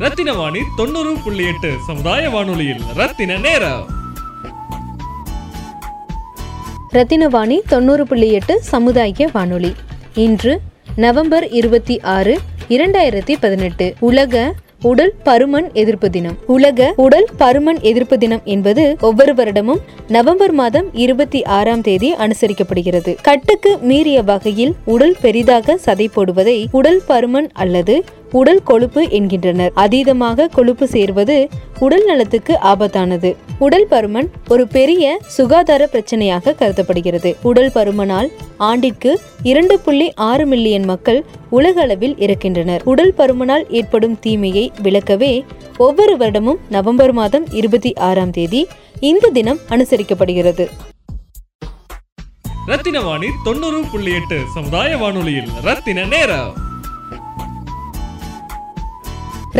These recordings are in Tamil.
ரத்தின வாணி தொண்ணூறு புள்ளி எட்டு சமுதாய வானொலியில். ரத்தின நேரம். ரத்தினவாணி தொண்ணூறு புள்ளி எட்டு சமுதாய வானொலி. இன்று நவம்பர் இருபத்தி ஆறு இரண்டாயிரத்தி பதினெட்டு. உலக உடல் பருமன் எதிர்ப்பு தினம். உலக உடல் பருமன் எதிர்ப்பு தினம் என்பது ஒவ்வொரு வருடமும் நவம்பர் மாதம் இருபத்தி ஆறாம் தேதி அனுசரிக்கப்படுகிறது. கட்டுக்கு மீறிய வகையில் உடல் பெரிதாக சதை போடுவதை உடல் பருமன் அல்லது உடல் கொழுப்பு என்கின்றனர். அதீதமாக கொழுப்பு சேர்வது உடல் நலத்துக்கு ஆபத்தானது. உடல் பருமன் ஒரு பெரிய சுகாதார பிரச்சனையாக கருதப்படுகிறது. உடல் பருமனால் ஆண்டிற்கு இரண்டு புள்ளி ஆறு மில்லியன் மக்கள் உலக அளவில் இறக்கின்றனர். உடல் பருமனால் ஏற்படும் தீமையை விளக்கவே ஒவ்வொரு வருடமும் நவம்பர் மாதம் இருபத்தி ஆறாம் தேதி இந்த தினம் அனுசரிக்கப்படுகிறது. ரத்தின வாணி தொண்ணூறு புள்ளி எட்டு சமுதாய வானொலியில் ரத்தின நேரம்.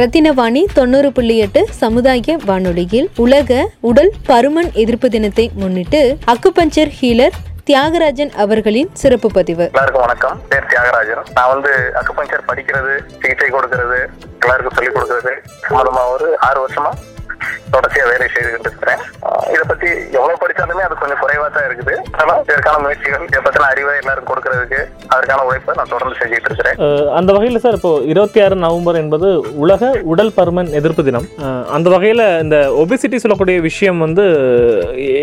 ரத்தினவாணி தொண்ணூறு புள்ளி எட்டு சமுதாய வானொலியில் உலக உடல் பருமன் எதிர்ப்பு தினத்தை முன்னிட்டு அக்குபஞ்சர் ஹீலர் தியாகராஜன் அவர்களின் சிறப்பு பதிவு. எல்லாருக்கும் வணக்கம். பேர் தியாகராஜன். நான் வந்து அக்குபஞ்சர் படிக்கிறது சிகிச்சை கொடுக்கறது எல்லாருக்கும் சொல்லிக் கொடுக்கறது. சம்பந்தமா ஒரு ஆறு வருஷமா தொடர்ச்சியா வேலை செய்துகிட்டு இருக்கிறேன் ஆஹ் இதை பத்தி எவ்வளவு படிச்சாலுமே அது கொஞ்சம் குறைவா தான் இருக்குது. ஆனா இதற்கான முயற்சிகள் இதை பத்தின அறிவை எல்லாருக்கும் கொடுக்கறதுக்கு அதற்கான உழைப்பை நான் தொடர்ந்து செஞ்சுட்டு இருக்கிறேன். அந்த வகையில் சார் இப்போ இருபத்தி ஆறு நவம்பர் என்பது உலக உடல் பருமன் எதிர்ப்பு தினம். அந்த வகையில் இந்த ஒபிசிட்டி சொல்லக்கூடிய விஷயம் வந்து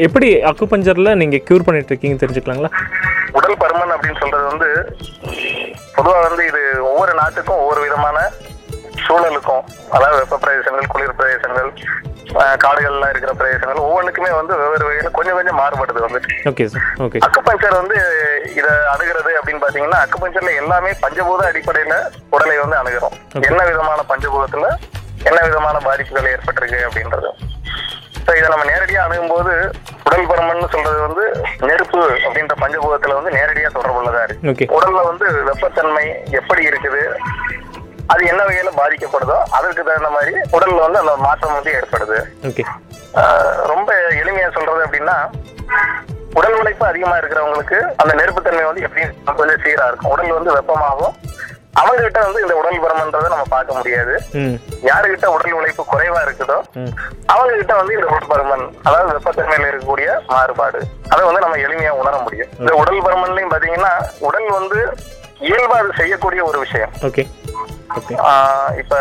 எப்படி அக்குபஞ்சரில் நீங்கள் க்யூர் பண்ணிட்டு இருக்கீங்க தெரிஞ்சுக்கலாங்களா? உடல் பருமன் அப்படின்னு சொல்றது வந்து பொதுவா வந்து இது ஒவ்வொரு நாட்டுக்கும் ஒவ்வொரு விதமான சூழலுக்கும் அதாவது வெப்ப பிரதேசங்கள் குளிர் பிரதேசங்கள் ஆஹ் காடுகள்ல இருக்கிற பிரதேசங்கள் ஒவ்வொன்றுக்குமே வந்து வெவ்வேறு வகையில கொஞ்சம் கொஞ்சம் மாறுபடுது வந்து. அக்குபஞ்சர் வந்து இத அணுகிறது அப்படின்னு பாத்தீங்கன்னா அக்குபஞ்சர்ல எல்லாமே பஞ்சபூத அடிப்படையில உடலை வந்து அணுகிறோம். என்ன விதமான பஞ்சபூதத்துல என்ன விதமான பாதிப்புகள் ஏற்பட்டிருக்கு அப்படின்றது. ஸோ இதை நம்ம நேரடியா அணுகும்போது உடல் பருமன் சொல்றது வந்து நெருப்பு அப்படின்ற பஞ்சபூதத்துல வந்து நேரடியா தொடர்புள்ளதா இருக்கு. உடல்ல வந்து வெப்பத்தன்மை எப்படி இருக்குது? அது என்ன வகையில பாதிக்கப்படுதோ அதற்கு தகுந்த மாதிரி உடல்ல வந்து அந்த மாற்றம் வந்து ஏற்படுது. ரொம்ப எளிமையா சொல்றது அப்படின்னா உடல் உழைப்பு அதிகமா இருக்கிறவங்களுக்கு அந்த நெருப்புத்தன்மை வந்து எப்படி கொஞ்சம் சீரா இருக்கும். உடல் வந்து வெப்பமாகும் அவங்க கிட்ட வந்து இந்த உடல் பருமன்றதை நம்ம பார்க்க முடியாது. யாருகிட்ட உடல் உழைப்பு குறைவா இருக்குதோ ம். அவங்க கிட்ட வந்து இந்த உடல் பருமன் அதாவது வெப்பத்தன்மையில இருக்கக்கூடிய மாறுபாடு அதை வந்து நம்ம எளிமையா உணர முடியும். இந்த உடல் பருமன்லயும் பாத்தீங்கன்னா உடல் வந்து இயல்பா அது செய்யக்கூடிய ஒரு விஷயம். இப்ப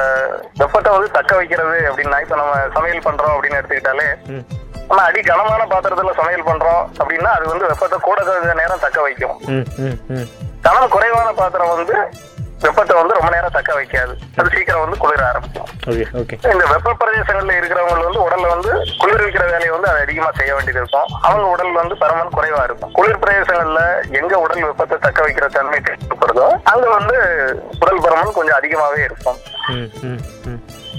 வெப்பத்தை வந்து தக்க வைக்கிறது அப்படின்னா இப்ப நம்ம சமையல் பண்றோம் அப்படின்னு எடுத்துக்கிட்டாலே நம்ம அடி கனமான பாத்திரத்துல சமையல் பண்றோம் அப்படின்னா அது வந்து வெப்பத்தை கூட கொஞ்ச நேரம் தக்க வைக்கும். கனம் குறைவான பாத்திரம் வந்து வெப்பத்தை வந்து ரொம்ப நேரம் தக்க வைக்காது. அது சீக்கிரம் வந்து குளிர ஆரம்பிக்கும். இந்த வெப்ப பிரதேசங்கள்ல இருக்கிறவங்க வந்து உடல்ல வந்து குளிர்விக்கிற வேலையை வந்து அது அதிகமா செய்ய வேண்டியது இருக்கும். அவங்க உடல் வந்து பருமன் குறைவா இருக்கும். குளிர் பிரதேசங்கள்ல எங்க உடல் வெப்பத்தை தக்க வைக்கிற தன்மை தேவைப்படுதோ அங்க வந்து உடல் பருமன் கொஞ்சம் அதிகமாவே இருக்கும்.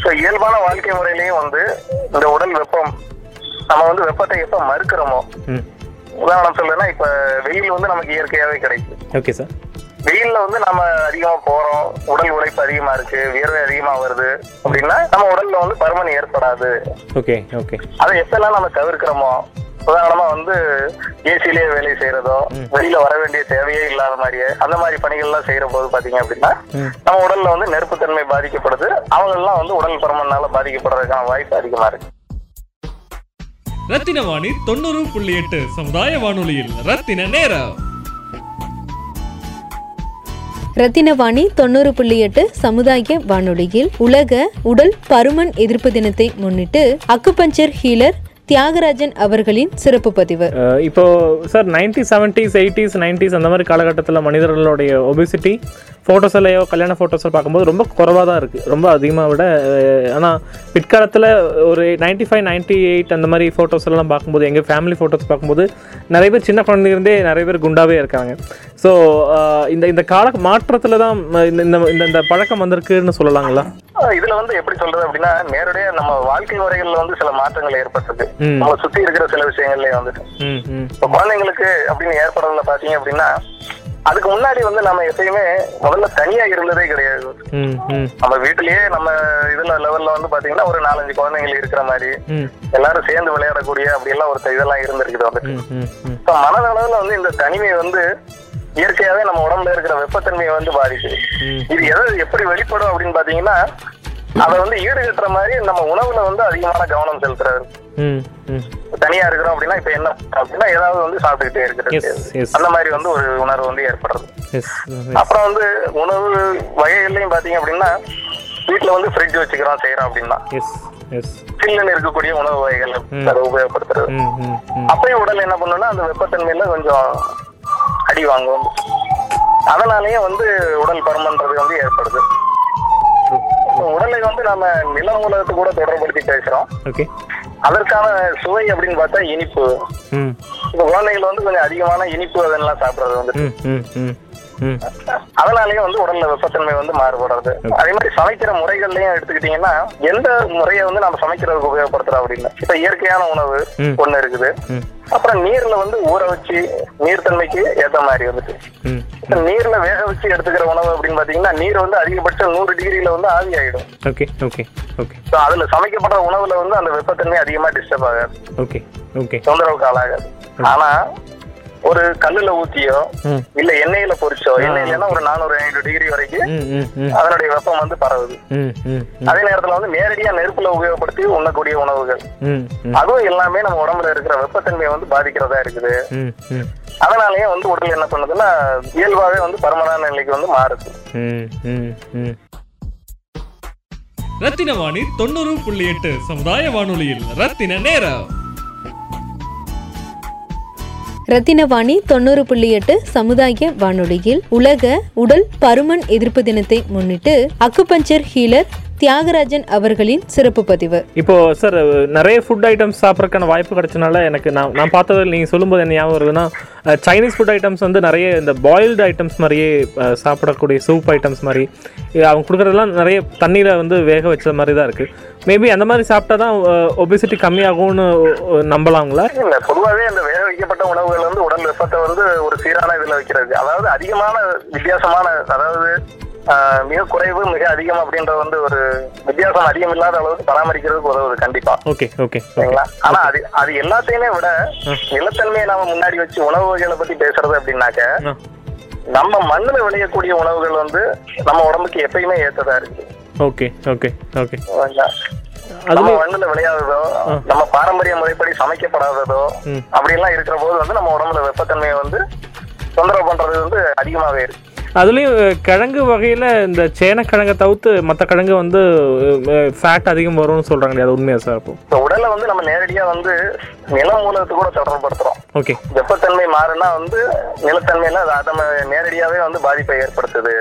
ஸோ இயல்பான வாழ்க்கை முறையிலையும் வந்து இந்த உடல் வெப்பம் நம்ம வந்து வெப்பத்தை எப்ப மறுக்கிறோமோ உதாரணம் சொல்லணும்னா இப்ப வெயில் வந்து நமக்கு இயற்கையாவே கிடைக்கும் ஓகே சார். வெயில்ல வந்து நம்ம அதிகமா போறோம். உடல் உழைப்பு அதிகமா இருக்கு. வியர்வை அதிகமா வருது. அப்படின்னா நம்ம உடல்ல வந்து பருமன் ஏற்படாது. Okay okay. அதை எப்பெல்லாம் நம்ம தவிர்க்கிறோமோ உதாரணமா வந்து ஏசிலேயே வேலை செய்யறதோ வெளியில வர வேண்டிய தேவையே இல்லாத மாதிரியே அந்த மாதிரி பணிகள்லாம் செய்யற போது பாத்தீங்க அப்படின்னா நம்ம உடல்ல வந்து நெருப்புத்தன்மை பாதிக்கப்படுது. அவங்க எல்லாம் வந்து உடல் பருமனால பாதிக்கப்படுறதுக்கான வாய்ப்பு அதிகமா இருக்கு. ரத்தின வாணி தொண்ணூறு புள்ளி எட்டு சமுதாய வானொலியில் ரத்தின நேரம். ரத்தினவாணி தொண்ணூறு புள்ளி எட்டு சமுதாய வானொலியில் உலக உடல் பருமன் எதிர்ப்பு தினத்தை முன்னிட்டு அக்குபஞ்சர் ஹீலர் தியாகராஜன் அவர்களின் சிறப்பு பதிவு. இப்போ sir ninety seventies eighties nineties அந்த மாதிரி காலகட்டத்தில் மனிதர்களுடைய ஒபிசிட்டி ஃபோட்டோஸ்லையோ கல்யாண ஃபோட்டோஸில் பார்க்கும்போது ரொம்ப குறைவாக தான் இருக்குது ரொம்ப அதிகமாக விட ஆனால் பிற்காலத்தில் ஒரு நைன்டி ஃபைவ் நைன்டி எயிட் அந்த மாதிரி ஃபோட்டோஸ் எல்லாம் பார்க்கும்போது எங்கள் ஃபேமிலி ஃபோட்டோஸ் பார்க்கும்போது நிறைய பேர் சின்ன குழந்தைங்கிருந்தே நிறைய பேர் குண்டாவே இருக்காங்க. ஸோ இந்த இந்த கால மாற்றத்தில் தான் இந்த இந்த இந்த- இந்த பழக்கம் வந்திருக்குன்னு சொல்லலாங்களா? இதுல வந்து எப்படி சொல்றது அப்படின்னா நேரடியா நம்ம வாழ்க்கை முறைகள்ல வந்து சில மாற்றங்கள் ஏற்பட்டிருக்கு. ம். நம்ம சுத்தி இருக்கிற சில விஷயங்கள்லயே வந்துட்டு இப்ப குழந்தைங்களுக்கு அப்படின்னு ஏற்படுறதுல பாத்தீங்க அப்படின்னா அதுக்கு முன்னாடி வந்து நம்ம எப்பயுமே முதல்ல தனியா இருந்ததே கிடையாது. நம்ம வீட்டிலேயே நம்ம இதுல லெவல்ல வந்து பாத்தீங்கன்னா ஒரு நாலஞ்சு குழந்தைகள் இருக்கிற மாதிரி எல்லாரும் சேர்ந்து விளையாடக்கூடிய அப்படி எல்லாம் ஒரு இதெல்லாம் இருந்திருக்குது வந்துட்டு. மனதளவுல வந்து இந்த தனிமை வந்து இயற்கையாவே நம்ம உடம்புல இருக்கிற வெப்பத்தன்மையை வந்து பாதிக்குது. இது எதை எப்படி வெளிப்படும் அப்படின்னு பாத்தீங்கன்னா அதை வந்து ஈடுகட்டுற மாதிரி நம்ம உணவுல வந்து அதிகமான கவனம் செலுத்துறாரு தனியா இருக்கிறோம் அப்படின்னா இப்ப என்ன? அப்படின்னா ஏதாவது வந்து சாப்பிட்டுக்கிட்டே இருக்கிறது. அந்த மாதிரி வந்து ஒரு உணர்வு வந்து ஏற்படுறது. அப்புறம் வந்து உணவு வகைகள்லயும் பாத்தீங்க அப்படின்னா வீட்டுல வந்து ஃப்ரிட்ஜ் வச்சுக்கிறோம் செய்யறோம் அப்படின்னா. சில்லுன்னு இருக்கக்கூடிய உணவு வகைகள் அதை உபயோகப்படுத்துறது. அப்பயும் உடல் என்ன பண்ணும்னா அந்த வெப்பத்தன்மையில கொஞ்சம் அடி வாங்கும் அதனாலயே வந்து உடல் பருமன்றது வந்து ஏற்படுது. உடலை வந்து நம்ம நில மூலத்தை கூட தொடர்படுத்தி பேசுறோம். அதற்கான சுவை அப்படின்னு பார்த்தா இனிப்பு. இப்ப குழந்தைகள் வந்து கொஞ்சம் அதிகமான இனிப்பு அதெல்லாம் சாப்பிடுறது வந்து அதனாலயே வந்து உடல்ல வெப்பத்தன்மை வந்து மாறுபடுறது. அதே மாதிரி சமைக்கிற முறைகள்லயும் எடுத்துக்கிட்டீங்கன்னா எந்த முறையை வந்து நம்ம சமைக்கிறதுக்கு உபயோகப்படுத்துறோம் அப்படின்னு. இப்ப இயற்கையான உணவு. ஒண்ணு இருக்குது. அப்புறம் நீர்ல வந்து ஊற வச்சு நீர்த்தன்மைக்கு ஏத்த மாதிரி வந்துட்டு. நீர்ல வேக வச்சு எடுத்துக்கிற உணவு அப்படின்னு பாத்தீங்கன்னா நீர் வந்து அதிகபட்சம் நூறு டிகிரில வந்து ஆவி ஆயிடும். Okay okay okay. So அதுல சமைக்கப்படுற உணவுல வந்து அந்த வெப்பத்தன்மை அதிகமா டிஸ்டர்ப் ஆகாது. Okay okay. தொந்தரவுக்கு ஆளாகாது. ஆனா ஒரு கல்லுல ஊத்தியோ இல்ல எண்ணெயில பொரிச்சோ எண்ணெயிலன்னா ஒரு நானூறு ஐநூறு டிகிரி வரைக்கும் அதனுடைய வெப்பம் வந்து பரவுது. அதே நேரத்துல வந்து நேரடியா நெருப்புல உபயோகப்படுத்தி உண்ணக்கூடிய உணவுகள். அதுவும் எல்லாமே நம்ம உடம்புல இருக்கிற வெப்பத்தன்மையை வந்து பாதிக்கிறதா இருக்குது. அதனாலயே வந்து உடல் என்ன பண்ணுதுன்னா இயல்பாவே வந்து பருமனான நிலைக்கு வந்து மாறுது. ரத்தின வாணி தொண்ணூறு புள்ளி எட்டு சமுதாய வானொலியில் ரத்தின நேரம். ரத்தினவாணி தொண்ணூறு புள்ளி எட்டு சமுதாய வானொலியில் உலக உடல் பருமன் எதிர்ப்பு தினத்தை முன்னிட்டு அக்குபஞ்சர் ஹீலர் தியாகராஜன் அவர்களின் சிறப்பு பதிவு. இப்போ சார் நிறைய ஃபுட் ஐட்டம்ஸ் சாப்பிட்றதுக்கான வாய்ப்பு கிடைச்சனால எனக்கு நான் நான் பார்த்ததில் நீங்கள் சொல்லும்போது என்ன ஞாபகம் வருதுன்னா சைனீஸ் ஃபுட் ஐட்டம்ஸ் வந்து நிறைய இந்த பாயில்டு ஐட்டம்ஸ் மாதிரியே சாப்பிடக்கூடிய சூப் ஐட்டம்ஸ் மாதிரி அவங்க கொடுக்குறதெல்லாம் நிறைய தண்ணியில் வந்து வேக வச்ச மாதிரி தான் இருக்குது மேபி அந்த மாதிரி சாப்பிட்டா தான் ஒபிசிட்டி கம்மியாகும்னு நம்பலாங்களா? இல்ல பொதுவாவே அந்த வேக வைக்கப்பட்ட உணவுகள் வந்து உடல் வெப்பத்தை வந்து ஒரு சீரான இதுல வைக்கிறது. அதாவது அதிகமான வித்தியாசமான அதாவது மிக குறைவு மிக அதிகம் அப்படின்றது வந்து ஒரு வித்தியாசம் அதிகம் இல்லாத அளவுக்கு பராமரிக்கிறதுக்கு உதவுது கண்டிப்பா. ஓகே ஓகே சரிங்களா? ஆனா அது அது எல்லாத்தையுமே விட நிலத்தன்மையை நாம முன்னாடி வச்சு உணவு வகைகளை பத்தி பேசுறது அப்படின்னாக்க நம்ம மண்ணுல விளையக்கூடிய உணவுகள் வந்து நம்ம உடம்புக்கு எப்பயுமே ஏத்ததா இருக்கு. Okay okay okay? நம்ம மண்ணுல விளையாததோ நம்ம பாரம்பரிய முறைப்படி சமைக்கப்படாததோ. அப்படி எல்லாம் இருக்கிற போது வந்து நம்ம உடம்புல வெப்பத்தன்மையை வந்து தொந்தரவு பண்றது வந்து அதிகமாவே இருக்கு. அதுலேயும் கிழங்கு வகையில் இந்த சேனக்கிழங்கை தவிர்த்து மற்ற கிழங்கு வந்து ஃபேட் அதிகம் வரும்னு சொல்கிறாங்களே அது உண்மையா சார் இப்ப உடலை வந்து நம்ம நேரடியா வந்து நில மூலத்து கூட தொடர்புபடுத்துறோம் ஓகே. வெப்பத்தன்மை மாறுனா வந்து நிலத்தன்மையில அது நம்ம நேரடியாவே வந்து பாதிப்பை ஏற்படுத்துது.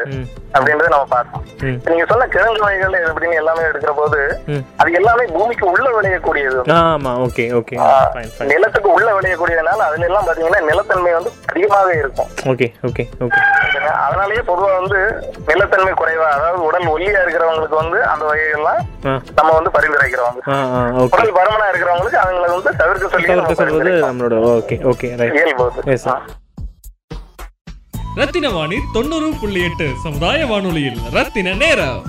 அப்படின்றத நம்ம பார்த்தோம் நீங்க சொன்ன கிழங்கு வகைகள் அப்படின்னு எல்லாமே எடுக்கிற போது அது எல்லாமே பூமிக்கு உள்ள விளையக்கூடியது. நிலத்துக்கு உள்ள விளையக்கூடியதுனால அதுல எல்லாம் பாத்தீங்கன்னா நிலத்தன்மை வந்து அதிகமாவே இருக்கும். Okay okay okay? அதனாலயே பொதுவா வந்து நிலத்தன்மை குறைவா அதாவது உடல் ஒல்லியா இருக்கிறவங்களுக்கு வந்து அந்த வகைகள்லாம் நம்ம வந்து பரிந்துரைக்கிறோம் உடல் பருமனா இருக்கிறவங்களுக்கு அவங்களை வந்து தவிர்க்க சொல்லி. நம்மளோட ஓகே ஓகே ரைட். இயல்பு ரத்தின வாணி தொண்ணூறு புள்ளி எட்டு சமுதாய வானொலியில். ரத்தின நேரம்.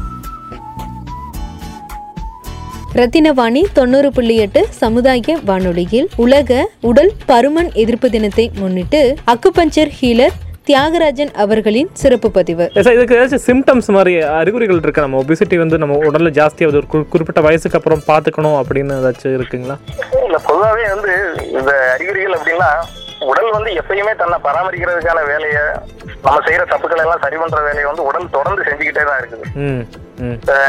ரத்தினவாணி தொண்ணூறு புள்ளி எட்டு சமுதாய வானொலியில் உலக உடல் பருமன் எதிர்ப்பு தினத்தை முன்னிட்டு அக்குபஞ்சர் ஹீலர் தியாகராஜன் அவர்களின் சிறப்பு பதிவு. சார் இதுக்கு ஏதாச்சும் சிம்டம்ஸ் மாதிரி அறிகுறிகள் இருக்கு? நம்ம ஒபிசிட்டி வந்து நம்ம உடல்ல ஜாஸ்தியாகுது ஒரு குறி- குறிப்பிட்ட வயசுக்கு அப்புறம் பார்த்துக்கணும் அப்படின்னு ஏதாச்சும் இருக்குங்களா? இல்ல பொதுவாவே வந்து இந்த அறிகுறிகள் அப்படின்னா உடல் வந்து எப்பயுமே தன்னை பராமரிக்கிறதுக்கான வேலையை நம்ம செய்யற தப்புக்களை எல்லாம் சரி பண்ற வேலையை வந்து உடல் தொடர்ந்து செஞ்சுக்கிட்டே தான் இருக்குது.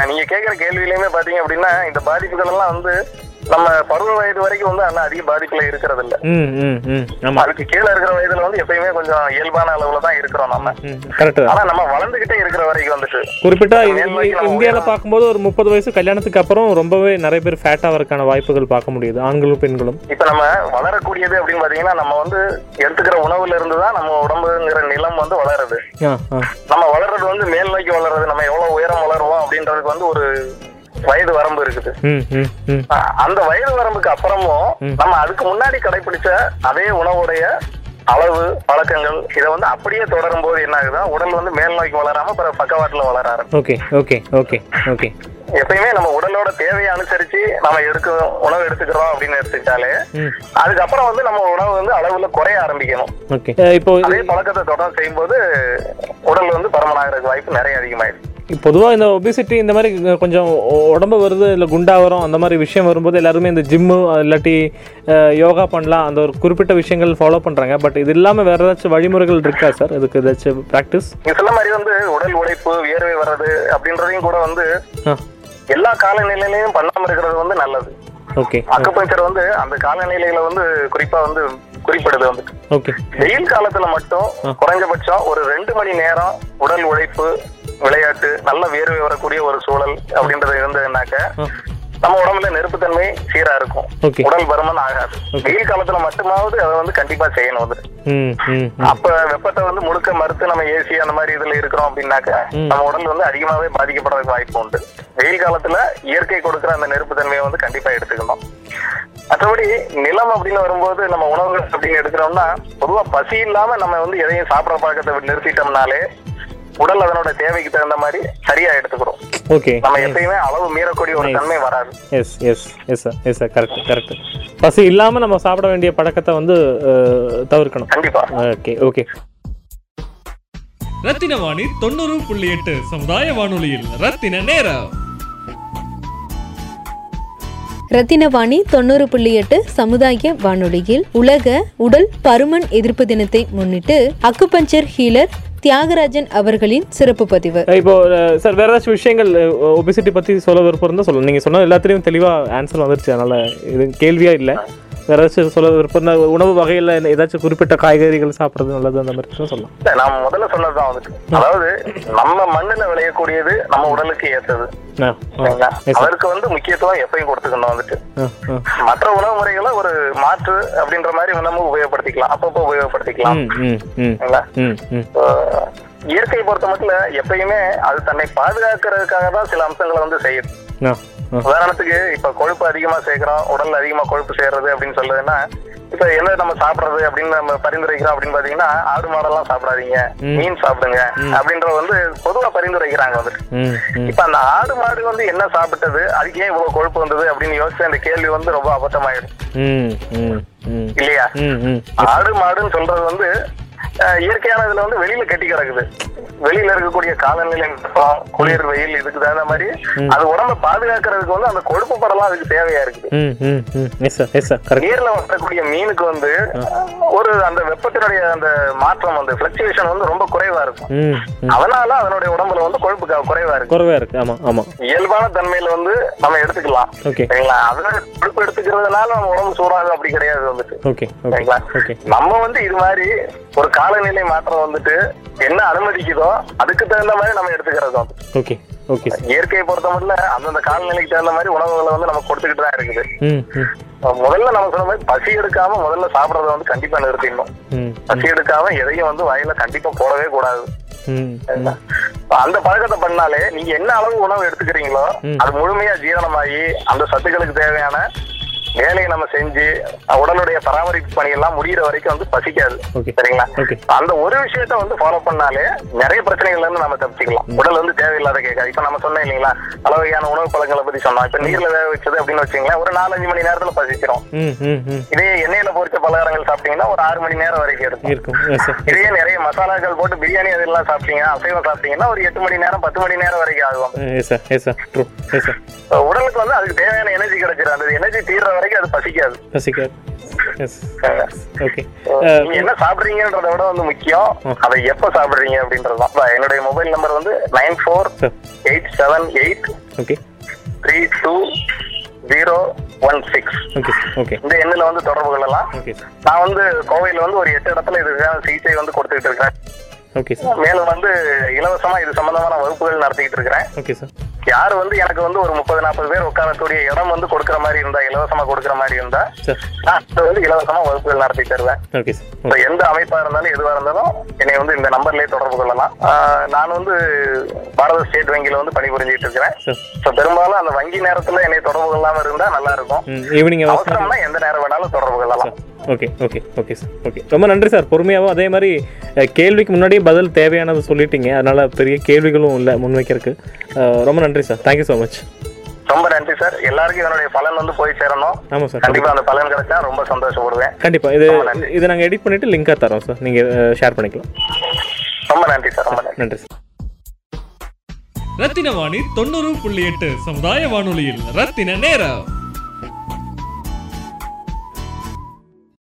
நீங்க கேட்கிற கேள்வியிலுமே பாத்தீங்க அப்படின்னா இந்த பாதிப்புகள் எல்லாம் வந்து நம்ம பருவ வயது வரைக்கும் வந்து ஆனா அதிக பாதிப்புல இருக்கிறது இல்ல அதுக்கு கீழே இருக்கிற வயதுல வந்து எப்பயுமே கொஞ்சம் இயல்பான அளவுல தான் இருக்கிறோம் நம்ம. கரெக்டு ஆனா நம்ம வளர்ந்துகிட்டே இருக்கிற வரைக்கும் வந்துட்டு குறிப்பிட்டா உயரம். பார்க்கும்போது ஒரு முப்பது வயசு கல்யாணத்துக்கு அப்புறம் ரொம்பவே நிறைய பேர் ஃபேட் ஆகிறதுக்கான வாய்ப்புகள் பார்க்க முடியுது ஆண்களும் பெண்களும். இப்ப நம்ம வளரக்கூடியது அப்படின்னு பாத்தீங்கன்னா நம்ம வந்து எடுத்துக்கிற உணவுல இருந்து தான் நம்ம உடம்புங்கிற நிலம் வந்து வளருது. நம்ம வளர்றது வந்து மேல் நோக்கி வளர்றது நம்ம எவ்வளவு உயரம் வளருவோம் அப்படின்றதுக்கு வந்து ஒரு வயது வரம்பு இருக்குது. அந்த வயது வரம்புக்கு அப்புறமும் நம்ம அதுக்கு முன்னாடி கடைபிடிச்ச அதே உணவுடைய அளவு பழக்கங்கள் இதை வந்து அப்படியே தொடரும் போது என்ன ஆகுதுன்னா உடல் வந்து மேல் நோக்கி வளராம பிறகு பக்கவாட்டுல வளர ஆரம்பிக்கும். Okay okay okay okay. எப்பயுமே நம்ம உடலோட தேவையை அனுசரிச்சு நம்ம எடுக்க உணவு எடுத்துக்கிறோம் அப்படின்னு எடுத்துக்கிட்டாலே அதுக்கப்புறம் வந்து நம்ம உணவு வந்து அளவுல குறைய ஆரம்பிக்கணும். இப்போ அதே பழக்கத்தை தொடர்ந்து செய்யும்போது உடல் வந்து பருமனாகிறதுக்கு வாய்ப்பு நிறைய அதிகமாயிடும் பொதுவாக இந்த ஒபிசிட்டி இந்த மாதிரி கொஞ்சம் உடம்பு வருது இல்லை குண்டா வரும் அந்த மாதிரி விஷயம் வரும்போது எல்லாருமே இந்த ஜிம்மு இல்லாட்டி யோகா பண்ணலாம் அந்த ஒரு குறிப்பிட்ட விஷயங்கள் ஃபாலோ பண்ணுறாங்க பட் இது இல்லாமல் வேறு ஏதாச்சும் வழிமுறைகள் இருக்கா சார் இதுக்கு ஏதாச்சும் ப்ராக்டிஸ் சொன்ன மாதிரி வந்து உடல் உழைப்பு வியர்வை வர்றது அப்படின்றதையும் கூட வந்து எல்லா காலநிலையிலையும் பண்ணாம இருக்கிறது வந்து நல்லது. ஓகே அக்குபஞ்சர் வந்து அந்த காலநிலையில வந்து குறிப்பா வந்து குறிப்பிடுது வந்துட்டு ஓகே வெயில் காலத்துல மட்டும் குறைஞ்சபட்சம் ஒரு ரெண்டு மணி நேரம் உடல் உழைப்பு விளையாட்டு நல்ல வேர்வை வரக்கூடிய ஒரு சூழல் அப்படின்றது இருந்ததுனாக்க நம்ம உடம்புல நெருப்புத்தன்மை சீரா இருக்கும். உடல் பருமன் ஆகாது. வெயில் காலத்துல மட்டுமாவது அதை வந்து கண்டிப்பா செய்யணும் ம் அப்ப வெப்பத்தை வந்து முழுக்க மறுத்து நம்ம ஏசி அந்த மாதிரி இதுல இருக்கிறோம் அப்படின்னாக்க நம்ம உடல் வந்து அதிகமாவே பாதிக்கப்படுறதுக்கு வாய்ப்பு உண்டு. வெயில் காலத்துல இயற்கை கொடுக்கிற அந்த நெருப்பு தன்மையை வந்து கண்டிப்பா எடுத்துக்கணும். மற்றபடி நிலம் அப்படின்னு வரும்போது நம்ம உணவுகள் அப்படின்னு எடுக்கிறோம்னா பொதுவா பசி இல்லாம நம்ம வந்து எதையும் சாப்பிட பழக்கத்தை நிறுத்திட்டோம்னாலே உடல் அதனோட தேவைக்கு தகுந்த மாதிரி சரியா எடுத்துக்கிறோம். ஓகே நம்ம எப்பயுமே அளவு மீறக்கூடிய ஒரு தன்மை வராது. Yes yes yes sir yes sir correct correct பசி இல்லாமல் நம்ம சாப்பிட வேண்டிய பழக்கத்தை வந்து தவிர்க்கணும். கண்டிப்பா. ஓகே ஓகே ரத்தின வாணி தொண்ணூறு புள்ளி எட்டு சமுதாய வானொலியில். ரத்தின நேரம். ரத்தினவாணி தொண்ணூறு புள்ளி எட்டு சமுதாய வானொலியில் உலக உடல் பருமன் எதிர்ப்பு தினத்தை முன்னிட்டு அக்குபஞ்சர் ஹீலர் தியாகராஜன் அவர்களின் சிறப்பு பதிவு. இப்போ சார் வேற ஏதாச்சும் விஷயங்கள் ஒபிசிட்டி பற்றி சொல்ல விருப்பம் இருந்தால் சொல்லணும் நீங்கள் சொன்ன எல்லாத்துலேயும் தெளிவாக ஆன்சர் வந்துருச்சு. அதனால் இது கேள்வியாக இல்லை. ஏதாச்சும் சொல்ல இருந்தா உணவு வகையில் ஏதாச்சும் குறிப்பிட்ட காய்கறிகள் சாப்பிட்றது நல்லது அந்த மாதிரி சொல்லலாம். நான் முதல்ல சொன்னதுதான் வந்துட்டு. அதாவது நம்ம மண்ணுல விளையக்கூடியது நம்ம உடலுக்கு sir. அதற்கு வந்து முக்கியத்துவம் எப்பயும் கொடுத்துக்கணும் வந்துட்டு. மற்ற உணவு முறைகளை ஒரு மாற்று அப்படின்ற மாதிரி நம்ம உபயோகப்படுத்திக்கலாம். அப்பப்போ உபயோகப்படுத்திக்கலாம். இயற்கையை பொறுத்த மட்டும் எப்பயுமே அது தன்னை பாதுகாக்கிறதுக்காக தான் சில அம்சங்களை வந்து செய்யுது. உதாரணத்துக்கு இப்ப கொழுப்பு அதிகமா சேர்க்கிறோம் உடல்ல அதிகமா கொழுப்பு சேர்றது அப்படின்னு சொல்லுதுன்னா இப்ப என்ன நம்ம சாப்பிடுறது அப்படின்னு நம்ம பரிந்துரைக்கிறோம் அப்படின்னு பாத்தீங்கன்னா ஆடு மாடெல்லாம் சாப்பிடாதீங்க மீன் சாப்பிடுங்க அப்படின்ற வந்து பொதுவா பரிந்துரைக்கிறாங்க வந்துட்டு இப்ப அந்த ஆடு மாடு வந்து என்ன சாப்பிட்டது அதுக்கு ஏன் இவ்வளவு கொழுப்பு வந்தது அப்படின்னு யோசிச்சு அந்த கேள்வி வந்து ரொம்ப அபத்தமாயிடும். இல்லையா? ஆடு மாடுன்னு சொல்றது வந்து அஹ், இயற்கையானதுல வந்து வெளியில கட்டி கிடக்குது. வெளியில இருக்கக்கூடிய காலநிலை குளிர் வெயில் இதுக்கு தகுந்த மாதிரி அது உடம்ப பாதுகாக்கிறதுக்கு வந்து அந்த கொழுப்பு படலாம் அதுக்கு தேவையா இருக்குது. நீர்ல வரக்கூடிய மீனுக்கு வந்து ஒரு அந்த வெப்பத்தினுடைய அந்த மாற்றம் வந்து பிளக்சுவேஷன் வந்து ரொம்ப குறைவா இருக்கும். அதனால அதனுடைய உடம்புல வந்து கொழுப்பு க- குறைவா இருக்கு. குறைவாக இருக்குது ஆமாம் ஆமாம் இயல்பான தன்மையில வந்து நம்ம எடுத்துக்கலாம். சரிங்களா? அதனால கொழுப்பு எடுத்துக்கிறதுனால நம்ம உடம்பு சூடாகும் அப்படி கிடையாது வந்துட்டு. நம்ம வந்து இது மாதிரி ஒரு காலநிலை மாற்றம் வந்துட்டு என்ன அனுமதிக்குதோ அதுக்கு தகுந்த மாதிரி நம்ம எடுத்துக்கிறது வந்து ஓகே ஓகே இயற்கையை பொறுத்த மட்டும் அந்தந்த காலநிலைக்கு தகுந்த மாதிரி உணவுகளை வந்து நம்ம கொடுத்துக்கிட்டு தான் இருக்குது. முதல்ல நம்ம சொன்ன மாதிரி பசி எடுக்காம முதல்ல சாப்பிடறத வந்து கண்டிப்பா நிறுத்திடணும். பசி எடுக்காம எதையும் வந்து வாயில கண்டிப்பா போடவே கூடாது. அந்த பழக்கத்தை பண்ணாலே நீங்க என்ன அளவு உணவு எடுத்துக்கிறீங்களோ அது முழுமையா ஜீரணமாகி அந்த சத்துக்களுக்கு தேவையான வேலையை நம்ம செஞ்சு உடலுடைய பராமரிப்பு பணி எல்லாம் முடியிற வரைக்கும் வந்து பசிக்காது. சரிங்களா? அந்த ஒரு விஷயத்த வந்து ஃபாலோ பண்ணாலே நிறைய பிரச்சனைகள்ல இருந்து நம்ம தப்பிச்சுக்கலாம். உடல் வந்து தேவையில்லாத கேட்காது. இப்ப நம்ம சொன்னோம் இல்லைங்களா? பல வகையான உணவு பழங்களை பத்தி சொன்னோம். இப்ப நீர்ல வேக வச்சது அப்படின்னு வச்சுங்களேன் ஒரு நாலஞ்சு மணி நேரத்துல பசிக்கிறோம் ம் இதே எண்ணெயில பொரிச்ச பலகாரங்கள் சாப்பிட்டீங்கன்னா ஒரு ஆறு மணி நேரம் வரைக்கும் இருக்கும். இதே நிறைய மசாலாக்கள் போட்டு பிரியாணி அதெல்லாம் சாப்பிட்டீங்க அசைவம் சாப்பிட்டீங்கன்னா ஒரு எட்டு மணி நேரம் பத்து மணி நேரம் வரைக்கும் ஆகும். உடலுக்கு வந்து அதுக்கு தேவையான எனர்ஜி கிடைச்சிடும் அந்த எனர்ஜி தீர்ற வரைக்கும் அது பசிக்காது. பசிக்காது. என்ன சாப்பிடுறீங்கன்றத விட வந்து முக்கியம் அதை எப்ப சாப்பிடுறீங்க அப்படின்றது தான் என்னுடைய மொபைல் நம்பர் வந்து nine four eight seven eight three two zero one six இந்த எண்ணில் வந்து தொடர்பு கொள்ளலாம். நான் வந்து கோவையில் வந்து ஒரு எட்டு இடத்துல இதுக்கான சிகிச்சை வந்து கொடுத்துக்கிட்டு இருக்கிறேன். சார் மேலும் வந்து இலவசமா இது சம்பந்தமான வகுப்புகள் நடத்திக்கிட்டு இருக்கிறேன். யார் வந்து எனக்கு வந்து ஒரு முப்பது நாற்பது பேர் உட்காரக்கூடிய இடம் வந்து கொடுக்குற மாதிரி இருந்தா இலவசமா கொடுக்குற மாதிரி இருந்தா நான் வந்து இலவசமா வகுப்புகள் நடத்தி தருவேன். எந்த அமைப்பா இருந்தாலும் எதுவா இருந்தாலும் என்னை வந்து இந்த நம்பர்லயே தொடர்பு கொள்ளலாம். நான் வந்து பாரத ஸ்டேட் வங்கியில வந்து பணிபுரிஞ்சிட்டு இருக்கிறேன். பெரும்பாலும் அந்த வங்கி நேரத்துல என்னை தொடர்பு கொள்ளாம இருந்தா நல்லா இருக்கும். அவசரம்னா எந்த நேரம் வேணாலும் தொடர்பு கொள்ளலாம். Okay okay okay sir okay ரொம்ப நன்றி சார் பொறுமையாகவும் அதே மாதிரி கேள்விக்கு முன்னாடியே பதில் தேவையானது சொல்லிட்டீங்க. அதனால பெரிய கேள்விகளும் இல்லை முன்வைக்கிறதுக்கு. ரொம்ப நன்றி சார் தேங்க்யூ ஸோ மச் ரொம்ப நன்றி சார் எல்லாருக்கும் இதனுடைய பலன் வந்து போய் சேரணும். ஆமாம் சார் கண்டிப்பா அந்த பலன் கிடைச்சா ரொம்ப சந்தோஷப்படுவேன். கண்டிப்பாக இது. இதை நாங்கள் எடிட் பண்ணிவிட்டு லிங்காக தரோம் சார் நீங்கள் ஷேர் பண்ணிக்கலாம். ரொம்ப நன்றி சார் ரொம்ப நன்றி. நன்றி சார் ரத்தின வாணி தொண்ணூறு புள்ளி எட்டு சமுதாய வானொலியில் ரத்தின நேரம்.